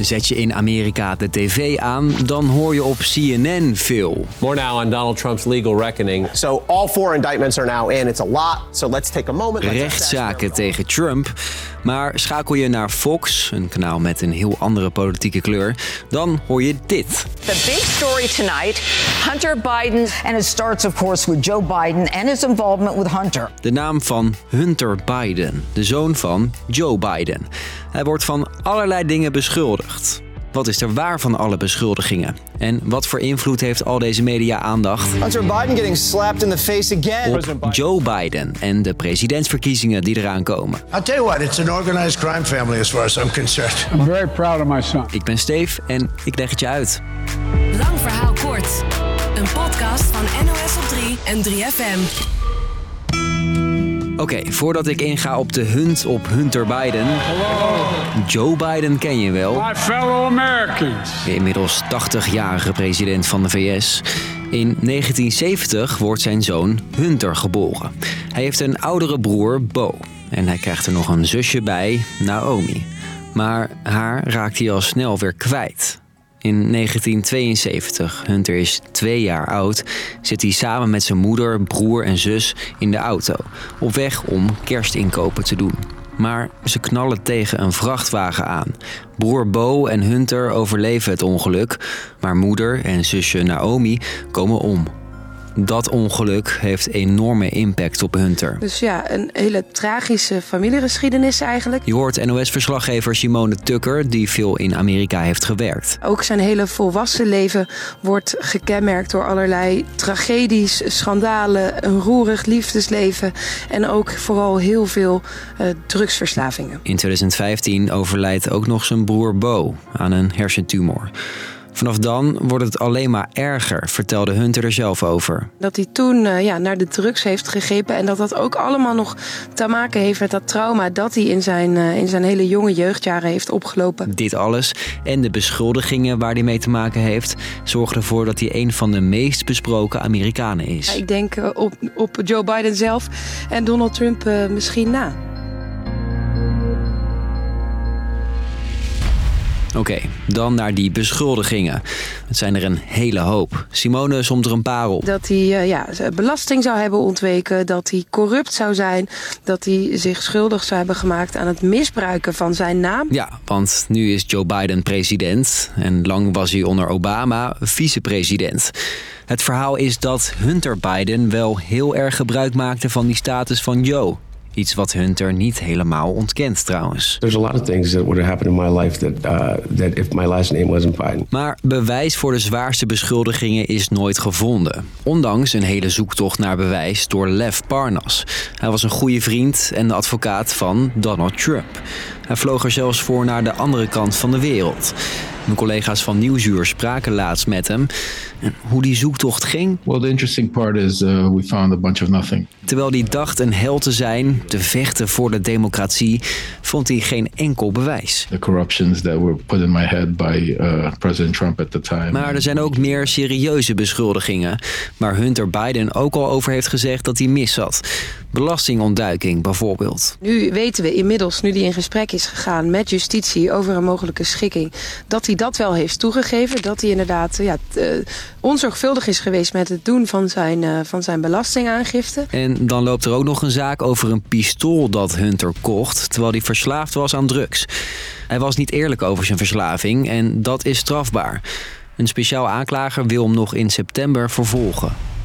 Zet je in Amerika de tv aan, dan hoor je op CNN veel. More now on Donald Trump's legal reckoning. So all four indictments are now in. It's a lot. So let's take a moment. Rechtszaken tegen Trump. Maar schakel je naar Fox, een kanaal met een heel andere politieke kleur, dan hoor je dit. The big story tonight Hunter Biden. And it starts, of course, with Joe Biden and his involvement with Hunter. De naam van Hunter Biden, de zoon van Joe Biden. Hij wordt van allerlei dingen beschuldigd. Wat is er waar van alle beschuldigingen? En wat voor invloed heeft al deze media-aandacht Hunter Biden getting slapped in the face again. op Joe Biden en de presidentsverkiezingen die eraan komen? Ik ben Steve en ik leg het je uit. Lang verhaal kort. Een podcast van NOS op 3 en 3FM. Oké, voordat ik inga op de hunt op Hunter Biden. Joe Biden ken je wel. My fellow Americans. De inmiddels 80-jarige president van de VS. In 1970 wordt zijn zoon Hunter geboren. Hij heeft een oudere broer, Bo. En hij krijgt er nog een zusje bij, Naomi. Maar haar raakt hij al snel weer kwijt. In 1972, Hunter is twee jaar oud, zit hij samen met zijn moeder, broer en zus in de auto. Op weg om kerstinkopen te doen. Maar ze knallen tegen een vrachtwagen aan. Broer Bo en Hunter overleven het ongeluk, maar moeder en zusje Naomi komen om. Dat ongeluk heeft enorme impact op Hunter. Dus ja, een hele tragische familiegeschiedenis eigenlijk. Je hoort NOS-verslaggever Simone Tucker, die veel in Amerika heeft gewerkt. Ook zijn hele volwassen leven wordt gekenmerkt door allerlei tragedies, schandalen, een roerig liefdesleven en ook vooral heel veel eh, drugsverslavingen. In 2015 overlijdt ook nog zijn broer Bo aan een hersentumor. Vanaf dan wordt het alleen maar erger, vertelde Hunter er zelf over. Dat hij toen eh, ja, naar de drugs heeft gegrepen en dat dat ook allemaal nog te maken heeft met dat trauma dat hij in zijn, eh, in zijn hele jonge jeugdjaren heeft opgelopen. Dit alles en de beschuldigingen waar hij mee te maken heeft, zorgen ervoor dat hij een van de meest besproken Amerikanen is. Ik denk eh, op, op Joe Biden zelf en Donald Trump misschien na. Oké, dan naar die beschuldigingen. Het zijn er een hele hoop. Simone somt er een paar op. Dat hij eh, ja, belasting zou hebben ontweken, dat hij corrupt zou zijn, dat hij zich schuldig zou hebben gemaakt aan het misbruiken van zijn naam. Ja, want nu is Joe Biden president en lang was hij onder Obama vicepresident. Het verhaal is dat Hunter Biden wel heel erg gebruik maakte van die status van Joe. Iets wat Hunter niet helemaal ontkent trouwens. There's a lot of things that would have happened in my life that uh, that if my last name wasn't Biden. Maar bewijs voor de zwaarste beschuldigingen is nooit gevonden. Ondanks een hele zoektocht naar bewijs door Lev Parnas. Hij was een goede vriend en de advocaat van Donald Trump. Hij vloog er zelfs voor naar de andere kant van de wereld. Mijn collega's van Nieuwsuur spraken laatst met hem. En hoe die zoektocht ging. Well, the interesting part is uh, we found a bunch of nothing. Terwijl hij dacht een held te zijn, te vechten voor de democratie, vond hij geen enkel bewijs. The corruptions that were put in my head by uh, President Trump at the time. Maar er zijn ook meer serieuze beschuldigingen, waar Hunter Biden ook al over heeft gezegd dat hij mis zat. Belastingontduiking bijvoorbeeld. Nu weten we inmiddels, nu hij in gesprek is gegaan met justitie over een mogelijke schikking, dat hij dat wel heeft toegegeven. Dat hij inderdaad ja, eh, onzorgvuldig is geweest met het doen van zijn, eh, van zijn belastingaangifte. En dan loopt er ook nog een zaak over een pistool dat Hunter kocht, terwijl hij verslaafd was aan drugs. Hij was niet eerlijk over zijn verslaving en dat is strafbaar. Een speciaal aanklager wil hem nog in september vervolgen.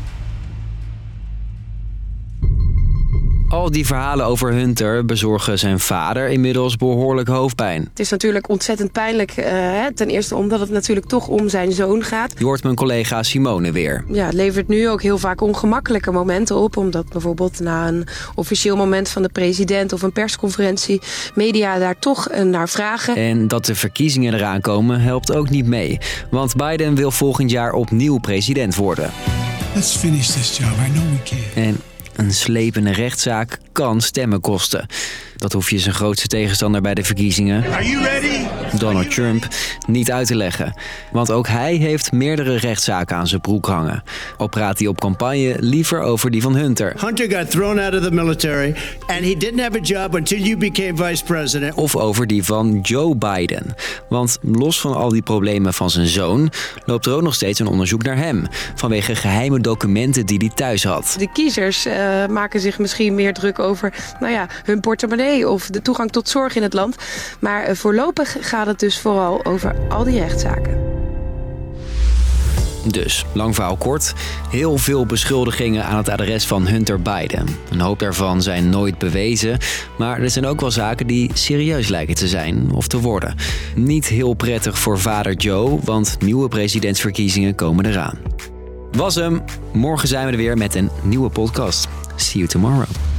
Al die verhalen over Hunter bezorgen zijn vader inmiddels behoorlijk hoofdpijn. Het is natuurlijk ontzettend pijnlijk. eh, hè, ten eerste omdat het natuurlijk toch om zijn zoon gaat. Je hoort mijn collega Simone weer. Ja, het levert nu ook heel vaak ongemakkelijke momenten op. Omdat bijvoorbeeld na een officieel moment van de president of een persconferentie... media daar toch eh, naar vragen. En dat de verkiezingen eraan komen helpt ook niet mee. Want Biden wil volgend jaar opnieuw president worden. Let's finish this job. I know we can. En een slepende rechtszaak kan stemmen kosten. Dat hoef je zijn grootste tegenstander bij de verkiezingen, Are you ready? Donald Trump, niet uit te leggen. Want ook hij heeft meerdere rechtszaken aan zijn broek hangen. Al praat hij op campagne liever over die van Hunter. Hunter got thrown out of the military, and he didn't have a job until you became vice president. Of over die van Joe Biden. Want los van al die problemen van zijn zoon, loopt er ook nog steeds een onderzoek naar hem. Vanwege geheime documenten die hij thuis had. De kiezers eh, maken zich misschien meer druk over nou ja, hun portemonnee of de toegang tot zorg in het land. Maar eh, voorlopig gaat het dus vooral over al die rechtszaken. Dus, lang verhaal kort, heel veel beschuldigingen aan het adres van Hunter Biden. Een hoop daarvan zijn nooit bewezen, maar er zijn ook wel zaken die serieus lijken te zijn of te worden. Niet heel prettig voor vader Joe, want nieuwe presidentsverkiezingen komen eraan. Was hem. Morgen zijn we er weer met een nieuwe podcast. See you tomorrow.